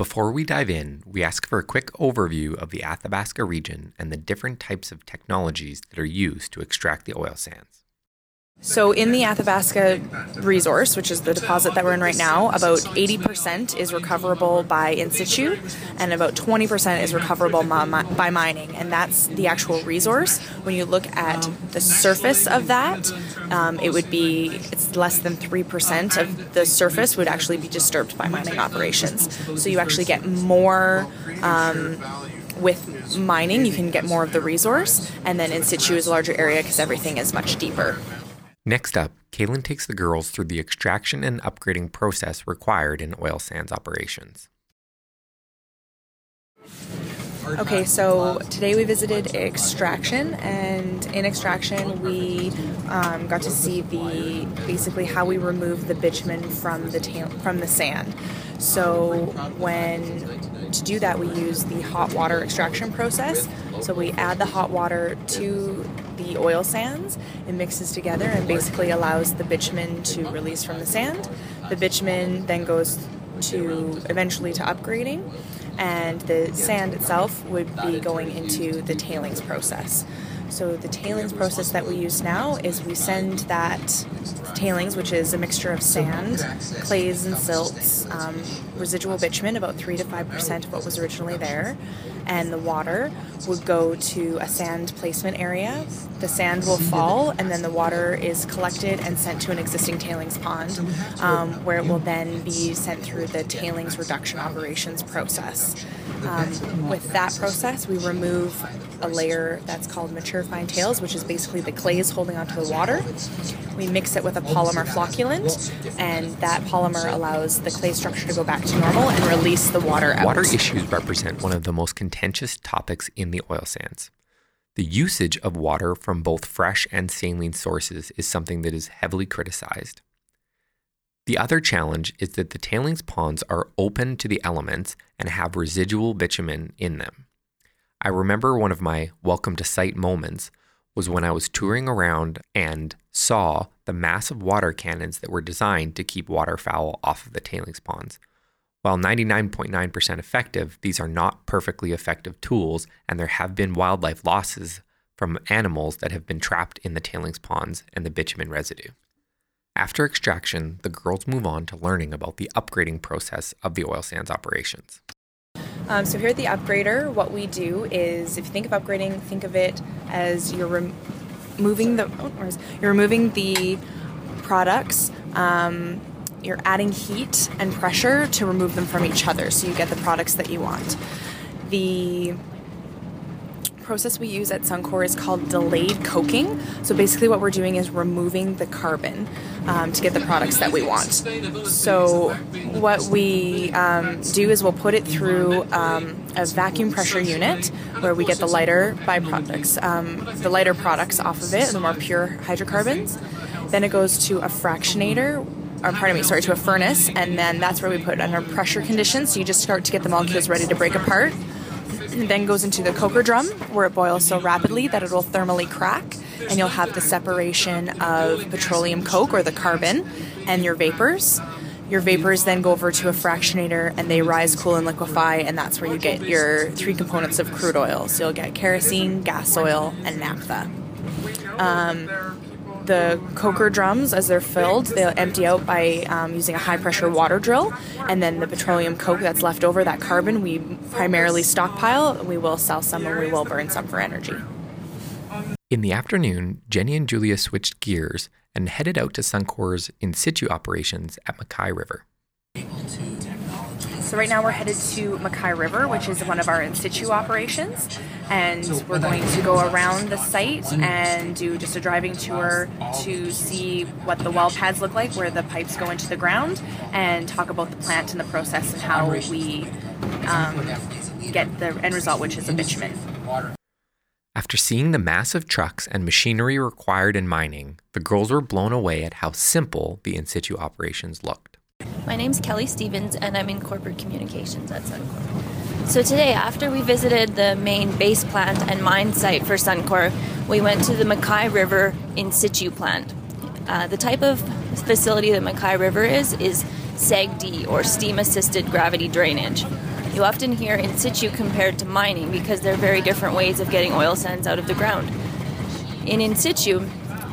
Before we dive in, we ask for a quick overview of the Athabasca region and the different types of technologies that are used to extract the oil sands. So, in the Athabasca resource, which is the deposit that we're in right now, about 80% is recoverable by in situ, and about 20% is recoverable by mining, and that's the actual resource. When you look at the surface of that, um, it would be it's less than 3% of the surface would actually be disturbed by mining operations. So, you actually get more. Um, with mining, you can get more of the resource, and then in situ is a larger area because everything is much deeper. Next up, Kaylin takes the girls through the extraction and upgrading process required in oil sands operations. Okay, so today we visited extraction, and in extraction we um, got to see the basically how we remove the bitumen from the ta- from the sand. So when to do that, we use the hot water extraction process. So we add the hot water to the oil sands. It mixes together and basically allows the bitumen to release from the sand. The bitumen then goes to eventually to upgrading and the sand itself would be going into the tailings process. So the tailings process that we use now is we send that tailings, which is a mixture of sand, clays, and silts, um, residual bitumen, about three to five percent of what was originally there, and the water would go to a sand placement area. The sand will fall, and then the water is collected and sent to an existing tailings pond, um, where it will then be sent through the tailings reduction operations process. Um, with that process, we remove a layer that's called mature fine tails, which is basically the clays holding onto the water. We mix it with a polymer flocculant, and that polymer allows the clay structure to go back to normal and release the water out. Water issues represent one of the most contentious topics in the oil sands. The usage of water from both fresh and saline sources is something that is heavily criticized. The other challenge is that the tailings ponds are open to the elements and have residual bitumen in them. I remember one of my welcome to site moments was when I was touring around and saw the massive water cannons that were designed to keep waterfowl off of the tailings ponds. While 99.9% effective, these are not perfectly effective tools, and there have been wildlife losses from animals that have been trapped in the tailings ponds and the bitumen residue. After extraction, the girls move on to learning about the upgrading process of the oil sands operations. Um, so here at the upgrader, what we do is, if you think of upgrading, think of it as you're rem- removing the oh, you're removing the products. Um, you're adding heat and pressure to remove them from each other, so you get the products that you want. The process we use at Suncor is called delayed coking. So basically, what we're doing is removing the carbon um, to get the products that we want. So what we um, do is we'll put it through um, a vacuum pressure unit where we get the lighter byproducts, um, the lighter products off of it, the more pure hydrocarbons. Then it goes to a fractionator or pardon me, sorry, to a furnace, and then that's where we put it under pressure conditions. So you just start to get the molecules ready to break apart then goes into the coker drum where it boils so rapidly that it will thermally crack and you'll have the separation of petroleum coke or the carbon and your vapors. Your vapors then go over to a fractionator and they rise, cool, and liquefy, and that's where you get your three components of crude oil. So you'll get kerosene, gas oil, and naphtha. Um, the coker drums, as they're filled, they'll empty out by um, using a high pressure water drill. And then the petroleum coke that's left over, that carbon, we primarily stockpile. We will sell some and we will burn some for energy. In the afternoon, Jenny and Julia switched gears and headed out to Suncor's in situ operations at MacKay River. So right now we're headed to MacKay River, which is one of our in situ operations, and we're going to go around the site and do just a driving tour to see what the well pads look like, where the pipes go into the ground, and talk about the plant and the process and how we um, get the end result, which is a bitumen. After seeing the massive trucks and machinery required in mining, the girls were blown away at how simple the in situ operations looked. My name's Kelly Stevens, and I'm in corporate communications at Suncor. So today, after we visited the main base plant and mine site for Suncor, we went to the MacKay River in situ plant. Uh, the type of facility that MacKay River is is SAGD or steam assisted gravity drainage. You often hear in situ compared to mining because they're very different ways of getting oil sands out of the ground. In in situ,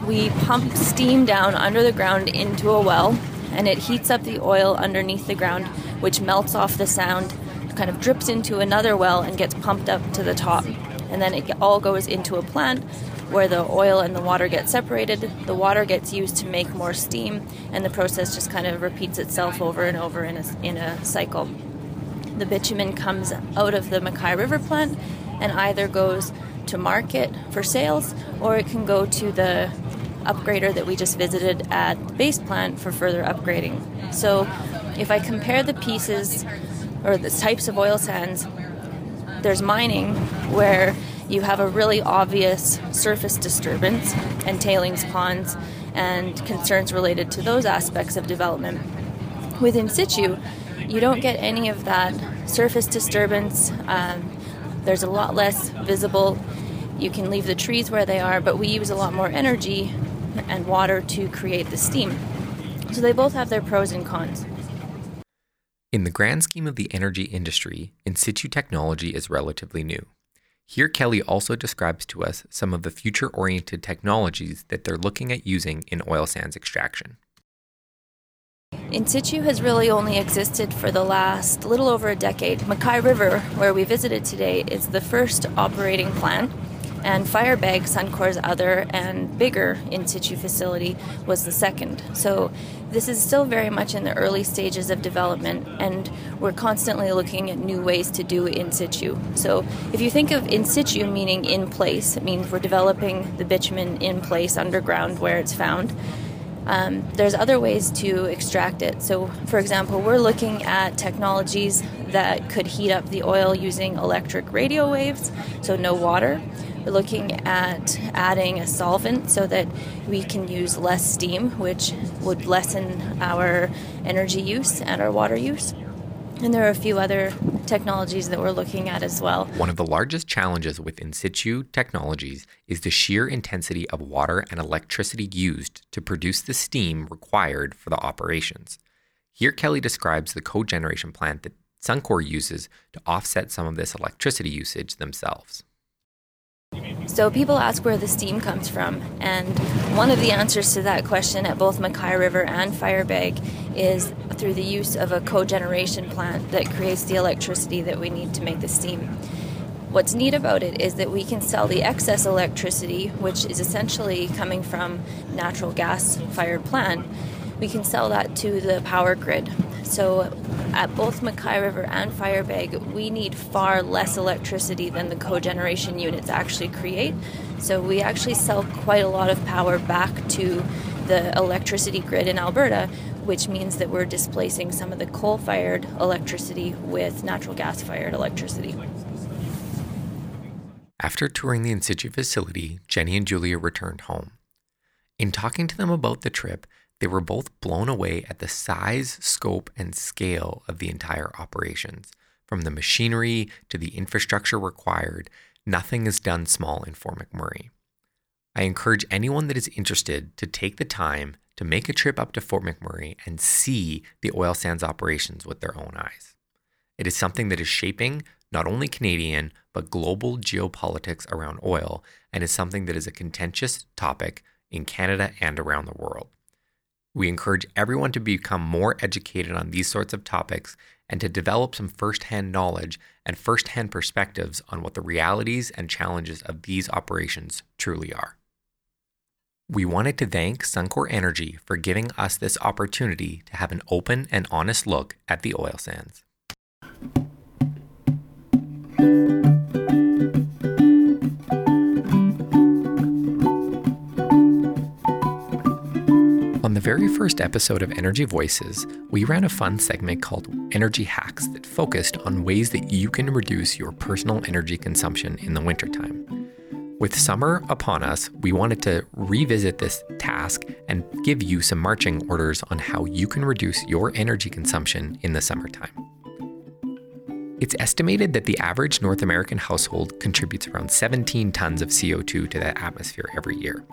we pump steam down under the ground into a well and it heats up the oil underneath the ground, which melts off the sound, kind of drips into another well, and gets pumped up to the top. And then it all goes into a plant where the oil and the water get separated. The water gets used to make more steam, and the process just kind of repeats itself over and over in a, in a cycle. The bitumen comes out of the MacKay River plant and either goes to market for sales or it can go to the upgrader that we just visited at the base plant for further upgrading. So if I compare the pieces or the types of oil sands, there's mining where you have a really obvious surface disturbance and tailings ponds and concerns related to those aspects of development. With in situ, you don't get any of that surface disturbance. Um, there's a lot less visible. You can leave the trees where they are, but we use a lot more energy and water to create the steam. So they both have their pros and cons. In the grand scheme of the energy industry, in situ technology is relatively new. Here, Kelly also describes to us some of the future oriented technologies that they're looking at using in oil sands extraction. In situ has really only existed for the last little over a decade. MacKay River, where we visited today, is the first operating plant and Firebag, Suncor's other and bigger in situ facility, was the second. So this is still very much in the early stages of development, and we're constantly looking at new ways to do in situ. So if you think of in situ meaning in place, it means we're developing the bitumen in place underground where it's found. Um, there's other ways to extract it. So, for example, we're looking at technologies that could heat up the oil using electric radio waves, so no water. We're looking at adding a solvent so that we can use less steam, which would lessen our energy use and our water use. And there are a few other technologies that we're looking at as well. One of the largest challenges with in situ technologies is the sheer intensity of water and electricity used to produce the steam required for the operations. Here, Kelly describes the cogeneration plant that Suncor uses to offset some of this electricity usage themselves. So people ask where the steam comes from, and one of the answers to that question at both MacKay River and Firebag is through the use of a cogeneration plant that creates the electricity that we need to make the steam. What's neat about it is that we can sell the excess electricity, which is essentially coming from natural gas fired plant, we can sell that to the power grid. So at both MacKay River and Firebag, we need far less electricity than the cogeneration units actually create. So we actually sell quite a lot of power back to the electricity grid in Alberta, which means that we're displacing some of the coal fired electricity with natural gas fired electricity. After touring the in situ facility, Jenny and Julia returned home. In talking to them about the trip, they were both blown away at the size, scope, and scale of the entire operations. From the machinery to the infrastructure required, nothing is done small in Fort McMurray. I encourage anyone that is interested to take the time to make a trip up to Fort McMurray and see the oil sands operations with their own eyes. It is something that is shaping not only Canadian, but global geopolitics around oil, and is something that is a contentious topic in Canada and around the world. We encourage everyone to become more educated on these sorts of topics and to develop some firsthand knowledge and firsthand perspectives on what the realities and challenges of these operations truly are. We wanted to thank Suncor Energy for giving us this opportunity to have an open and honest look at the oil sands. The very first episode of Energy Voices, we ran a fun segment called Energy Hacks that focused on ways that you can reduce your personal energy consumption in the wintertime. With summer upon us, we wanted to revisit this task and give you some marching orders on how you can reduce your energy consumption in the summertime. It's estimated that the average North American household contributes around 17 tons of CO2 to the atmosphere every year.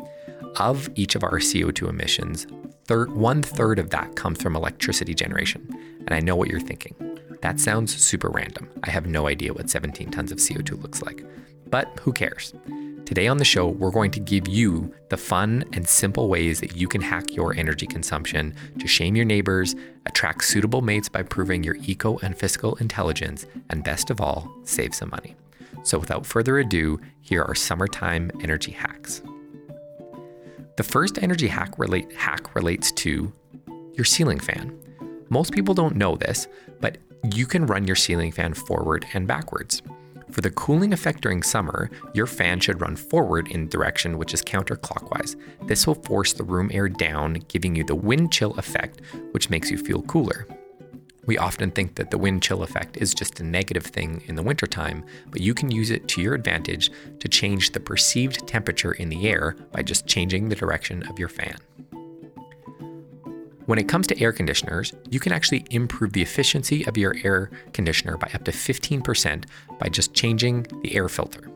Of each of our CO2 emissions, third, one third of that comes from electricity generation. And I know what you're thinking. That sounds super random. I have no idea what 17 tons of CO2 looks like. But who cares? Today on the show, we're going to give you the fun and simple ways that you can hack your energy consumption to shame your neighbors, attract suitable mates by proving your eco and fiscal intelligence, and best of all, save some money. So without further ado, here are summertime energy hacks. The first energy hack, relate, hack relates to your ceiling fan. Most people don't know this, but you can run your ceiling fan forward and backwards. For the cooling effect during summer, your fan should run forward in direction which is counterclockwise. This will force the room air down, giving you the wind chill effect, which makes you feel cooler. We often think that the wind chill effect is just a negative thing in the wintertime, but you can use it to your advantage to change the perceived temperature in the air by just changing the direction of your fan. When it comes to air conditioners, you can actually improve the efficiency of your air conditioner by up to 15% by just changing the air filter.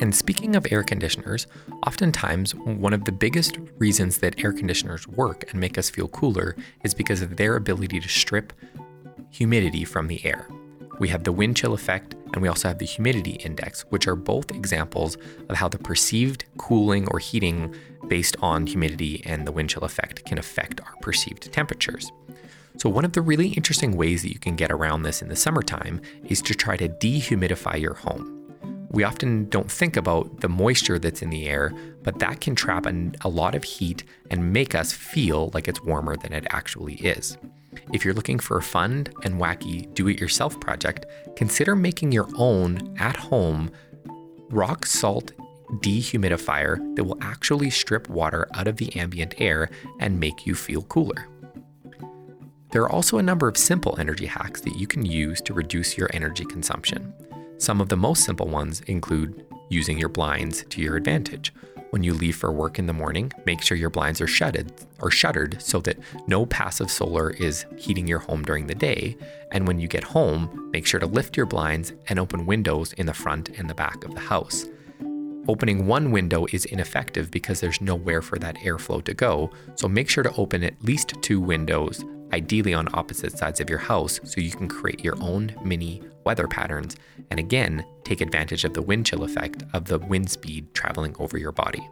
And speaking of air conditioners, oftentimes one of the biggest reasons that air conditioners work and make us feel cooler is because of their ability to strip humidity from the air. We have the wind chill effect and we also have the humidity index, which are both examples of how the perceived cooling or heating based on humidity and the wind chill effect can affect our perceived temperatures. So, one of the really interesting ways that you can get around this in the summertime is to try to dehumidify your home. We often don't think about the moisture that's in the air, but that can trap a, a lot of heat and make us feel like it's warmer than it actually is. If you're looking for a fun and wacky do it yourself project, consider making your own at home rock salt dehumidifier that will actually strip water out of the ambient air and make you feel cooler. There are also a number of simple energy hacks that you can use to reduce your energy consumption. Some of the most simple ones include using your blinds to your advantage. When you leave for work in the morning, make sure your blinds are shuttered or shuttered so that no passive solar is heating your home during the day. And when you get home, make sure to lift your blinds and open windows in the front and the back of the house. Opening one window is ineffective because there's nowhere for that airflow to go, so make sure to open at least two windows, ideally on opposite sides of your house, so you can create your own mini weather patterns, and again, take advantage of the wind chill effect of the wind speed traveling over your body.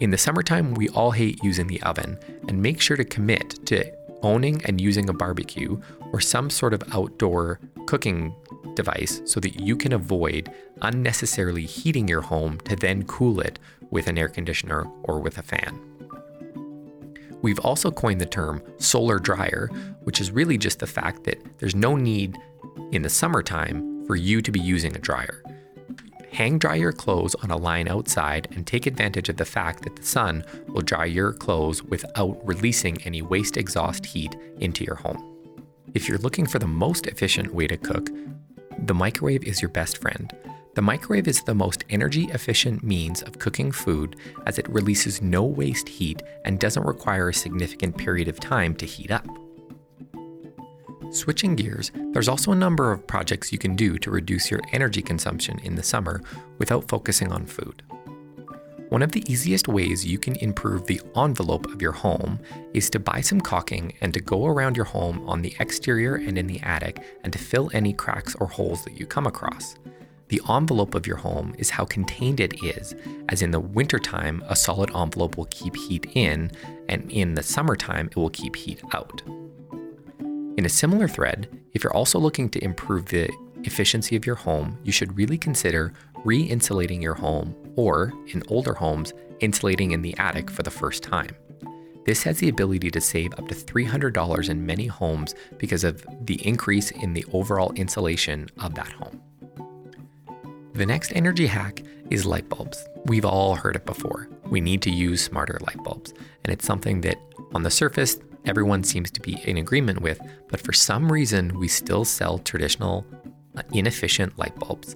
In the summertime, we all hate using the oven, and make sure to commit to owning and using a barbecue or some sort of outdoor cooking device so that you can avoid unnecessarily heating your home to then cool it with an air conditioner or with a fan. We've also coined the term solar dryer, which is really just the fact that there's no need in the summertime for you to be using a dryer. Hang dry your clothes on a line outside and take advantage of the fact that the sun will dry your clothes without releasing any waste exhaust heat into your home. If you're looking for the most efficient way to cook, the microwave is your best friend. The microwave is the most energy efficient means of cooking food as it releases no waste heat and doesn't require a significant period of time to heat up. Switching gears, there's also a number of projects you can do to reduce your energy consumption in the summer without focusing on food. One of the easiest ways you can improve the envelope of your home is to buy some caulking and to go around your home on the exterior and in the attic and to fill any cracks or holes that you come across. The envelope of your home is how contained it is, as in the wintertime, a solid envelope will keep heat in, and in the summertime, it will keep heat out. In a similar thread, if you're also looking to improve the efficiency of your home, you should really consider re insulating your home, or in older homes, insulating in the attic for the first time. This has the ability to save up to $300 in many homes because of the increase in the overall insulation of that home. The next energy hack is light bulbs. We've all heard it before. We need to use smarter light bulbs, and it's something that on the surface everyone seems to be in agreement with, but for some reason, we still sell traditional, uh, inefficient light bulbs.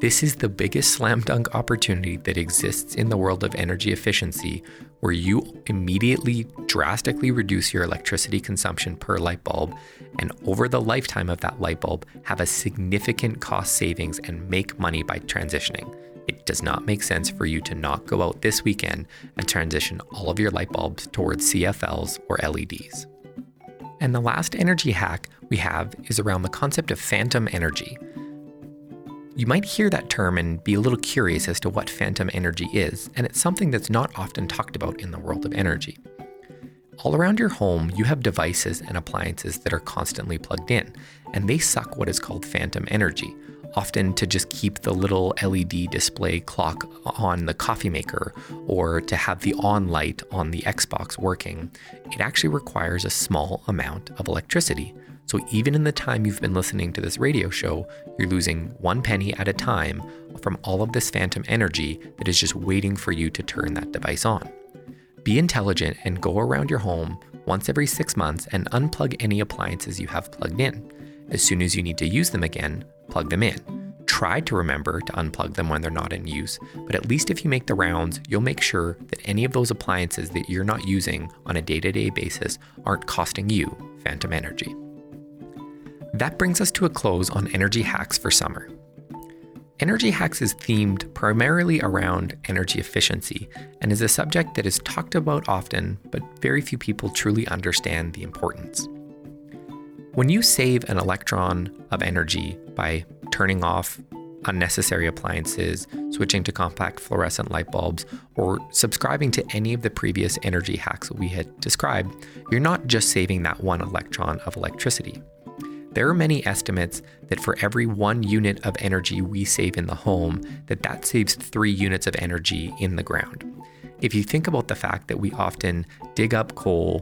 This is the biggest slam dunk opportunity that exists in the world of energy efficiency, where you immediately drastically reduce your electricity consumption per light bulb, and over the lifetime of that light bulb, have a significant cost savings and make money by transitioning. It does not make sense for you to not go out this weekend and transition all of your light bulbs towards CFLs or LEDs. And the last energy hack we have is around the concept of phantom energy. You might hear that term and be a little curious as to what phantom energy is, and it's something that's not often talked about in the world of energy. All around your home, you have devices and appliances that are constantly plugged in, and they suck what is called phantom energy, often to just keep the little LED display clock on the coffee maker or to have the on light on the Xbox working. It actually requires a small amount of electricity. So even in the time you've been listening to this radio show, you're losing one penny at a time from all of this phantom energy that is just waiting for you to turn that device on. Be intelligent and go around your home once every six months and unplug any appliances you have plugged in. As soon as you need to use them again, plug them in. Try to remember to unplug them when they're not in use, but at least if you make the rounds, you'll make sure that any of those appliances that you're not using on a day to day basis aren't costing you phantom energy. That brings us to a close on energy hacks for summer. Energy Hacks is themed primarily around energy efficiency and is a subject that is talked about often, but very few people truly understand the importance. When you save an electron of energy by turning off unnecessary appliances, switching to compact fluorescent light bulbs, or subscribing to any of the previous energy hacks we had described, you're not just saving that one electron of electricity. There are many estimates that for every 1 unit of energy we save in the home, that that saves 3 units of energy in the ground. If you think about the fact that we often dig up coal,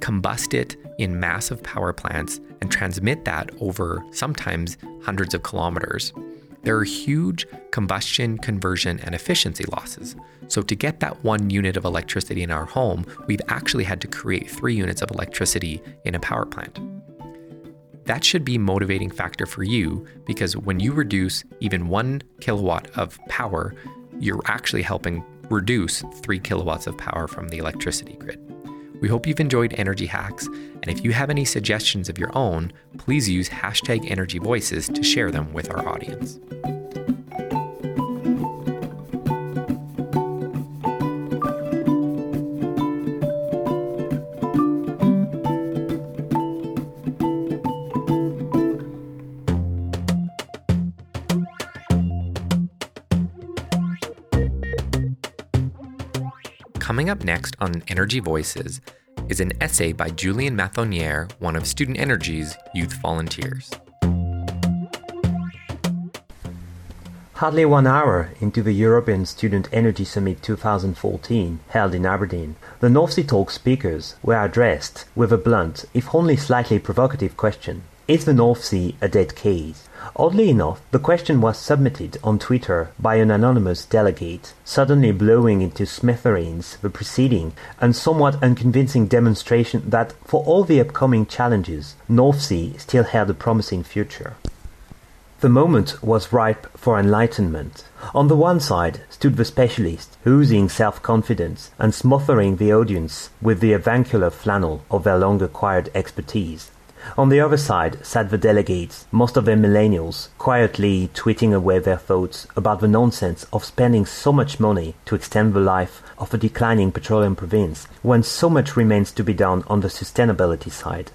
combust it in massive power plants and transmit that over sometimes hundreds of kilometers, there are huge combustion, conversion, and efficiency losses. So, to get that one unit of electricity in our home, we've actually had to create three units of electricity in a power plant. That should be a motivating factor for you because when you reduce even one kilowatt of power, you're actually helping reduce three kilowatts of power from the electricity grid. We hope you've enjoyed Energy Hacks, and if you have any suggestions of your own, please use hashtag Energy Voices to share them with our audience. Up next on Energy Voices is an essay by Julian Mathonier, one of Student Energy's youth volunteers. Hardly one hour into the European Student Energy Summit 2014, held in Aberdeen, the North Sea Talk speakers were addressed with a blunt, if only slightly provocative question Is the North Sea a dead case? Oddly enough, the question was submitted on Twitter by an anonymous delegate, suddenly blowing into smithereens the preceding and somewhat unconvincing demonstration that, for all the upcoming challenges, North Sea still held a promising future. The moment was ripe for enlightenment. On the one side stood the specialist, oozing self-confidence and smothering the audience with the avuncular flannel of their long-acquired expertise. On the other side sat the delegates, most of them millennials, quietly tweeting away their thoughts about the nonsense of spending so much money to extend the life of a declining petroleum province when so much remains to be done on the sustainability side.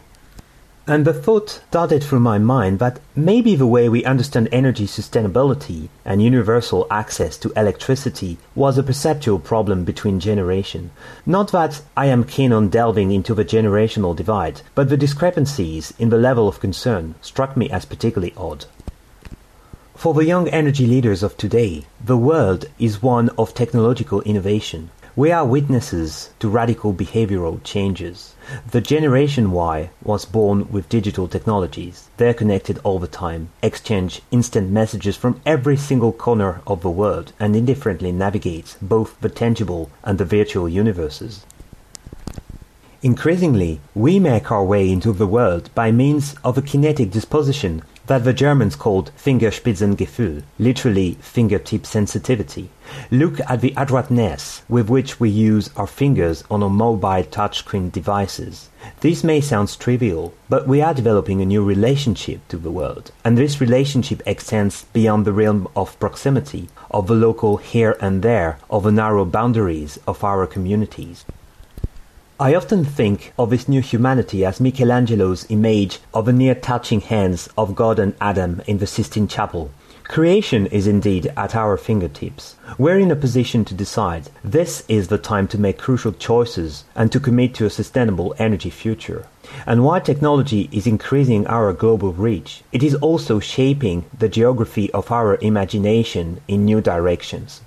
And the thought darted through my mind that maybe the way we understand energy sustainability and universal access to electricity was a perceptual problem between generations. Not that I am keen on delving into the generational divide, but the discrepancies in the level of concern struck me as particularly odd. For the young energy leaders of today, the world is one of technological innovation. We are witnesses to radical behavioral changes. The Generation Y was born with digital technologies. They're connected all the time, exchange instant messages from every single corner of the world, and indifferently navigates both the tangible and the virtual universes. Increasingly, we make our way into the world by means of a kinetic disposition that the Germans called Fingerspitzengefühl, literally fingertip sensitivity. Look at the adroitness with which we use our fingers on our mobile touchscreen devices. This may sound trivial, but we are developing a new relationship to the world, and this relationship extends beyond the realm of proximity, of the local here and there, of the narrow boundaries of our communities. I often think of this new humanity as Michelangelo's image of the near touching hands of God and Adam in the Sistine Chapel. Creation is indeed at our fingertips. We're in a position to decide. This is the time to make crucial choices and to commit to a sustainable energy future. And while technology is increasing our global reach, it is also shaping the geography of our imagination in new directions.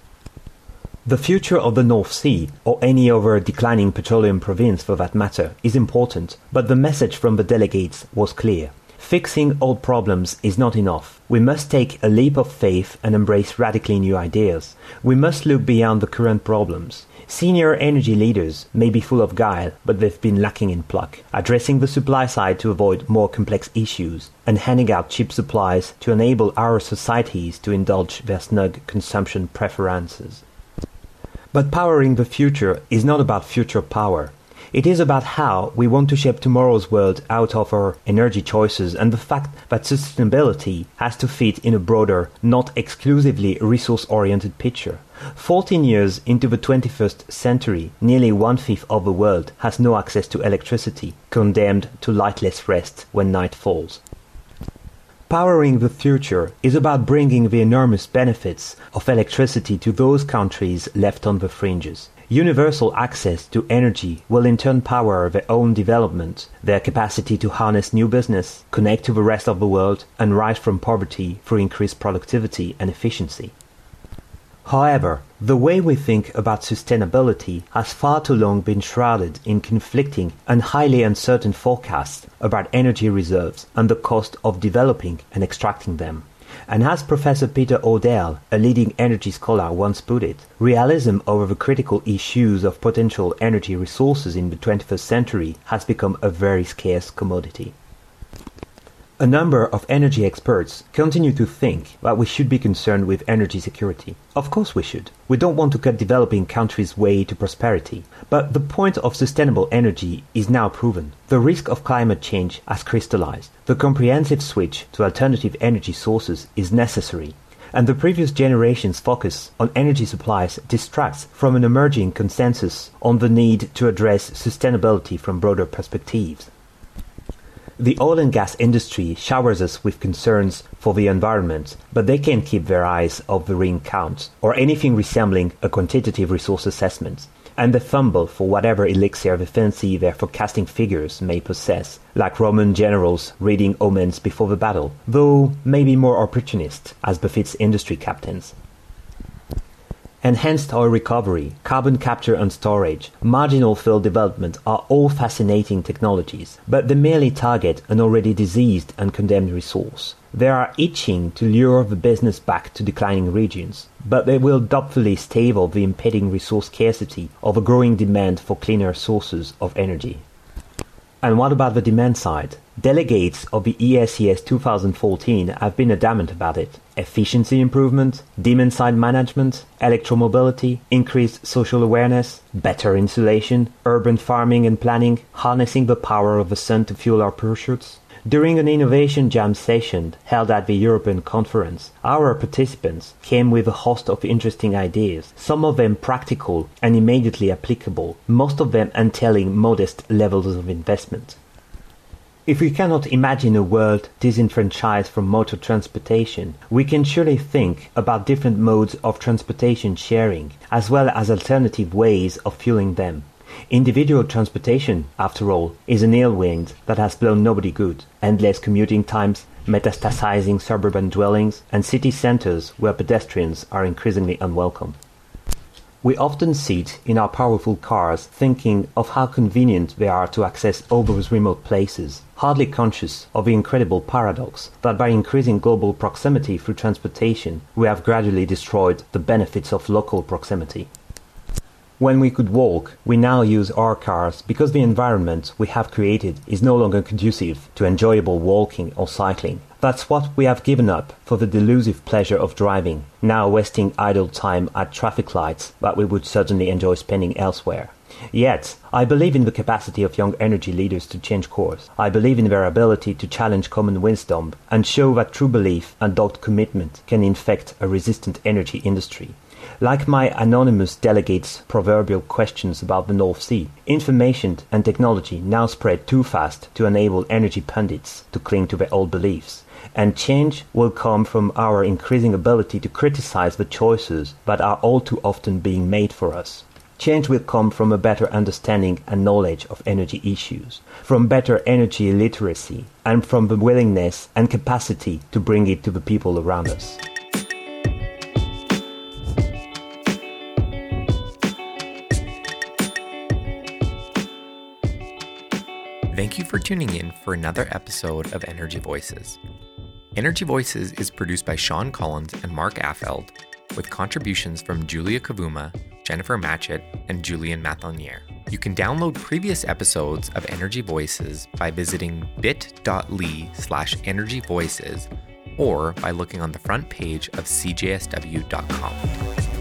The future of the North Sea, or any other declining petroleum province for that matter, is important, but the message from the delegates was clear. Fixing old problems is not enough. We must take a leap of faith and embrace radically new ideas. We must look beyond the current problems. Senior energy leaders may be full of guile, but they've been lacking in pluck, addressing the supply side to avoid more complex issues, and handing out cheap supplies to enable our societies to indulge their snug consumption preferences. But powering the future is not about future power. It is about how we want to shape tomorrow's world out of our energy choices and the fact that sustainability has to fit in a broader, not exclusively resource oriented picture. 14 years into the 21st century, nearly one fifth of the world has no access to electricity, condemned to lightless rest when night falls. Powering the future is about bringing the enormous benefits of electricity to those countries left on the fringes. Universal access to energy will in turn power their own development, their capacity to harness new business, connect to the rest of the world, and rise from poverty through increased productivity and efficiency. However, the way we think about sustainability has far too long been shrouded in conflicting and highly uncertain forecasts about energy reserves and the cost of developing and extracting them. And as Professor Peter Odell, a leading energy scholar, once put it, realism over the critical issues of potential energy resources in the 21st century has become a very scarce commodity. A number of energy experts continue to think that we should be concerned with energy security. Of course we should. We don't want to cut developing countries' way to prosperity. But the point of sustainable energy is now proven. The risk of climate change has crystallized. The comprehensive switch to alternative energy sources is necessary. And the previous generation's focus on energy supplies distracts from an emerging consensus on the need to address sustainability from broader perspectives. The oil and gas industry showers us with concerns for the environment, but they can't keep their eyes off the rig count or anything resembling a quantitative resource assessment. and they fumble for whatever elixir of fancy their forecasting figures may possess, like Roman generals reading omens before the battle, though maybe more opportunist, as befits industry captains. Enhanced oil recovery, carbon capture and storage, marginal field development are all fascinating technologies, but they merely target an already diseased and condemned resource. They are itching to lure the business back to declining regions, but they will doubtfully stave off the impending resource scarcity of a growing demand for cleaner sources of energy. And what about the demand side? Delegates of the ESES 2014 have been adamant about it. Efficiency improvement, demand side management, electromobility, increased social awareness, better insulation, urban farming and planning, harnessing the power of the sun to fuel our pursuits. During an innovation jam session held at the European conference, our participants came with a host of interesting ideas, some of them practical and immediately applicable, most of them entailing modest levels of investment. If we cannot imagine a world disenfranchised from motor transportation, we can surely think about different modes of transportation sharing, as well as alternative ways of fueling them. Individual transportation, after all, is an ill wind that has blown nobody good. Endless commuting times, metastasizing suburban dwellings, and city centers where pedestrians are increasingly unwelcome. We often sit in our powerful cars thinking of how convenient they are to access all those remote places, hardly conscious of the incredible paradox that by increasing global proximity through transportation, we have gradually destroyed the benefits of local proximity. When we could walk, we now use our cars because the environment we have created is no longer conducive to enjoyable walking or cycling. That's what we have given up for the delusive pleasure of driving, now wasting idle time at traffic lights that we would certainly enjoy spending elsewhere. Yet, I believe in the capacity of young energy leaders to change course. I believe in their ability to challenge common wisdom and show that true belief and dogged commitment can infect a resistant energy industry. Like my anonymous delegates' proverbial questions about the North Sea, information and technology now spread too fast to enable energy pundits to cling to their old beliefs. And change will come from our increasing ability to criticize the choices that are all too often being made for us. Change will come from a better understanding and knowledge of energy issues, from better energy literacy, and from the willingness and capacity to bring it to the people around us. Thank you for tuning in for another episode of Energy Voices. Energy Voices is produced by Sean Collins and Mark Affeld, with contributions from Julia Kavuma, Jennifer Matchett, and Julian Mathonier. You can download previous episodes of Energy Voices by visiting bit.ly slash energyvoices or by looking on the front page of cjsw.com.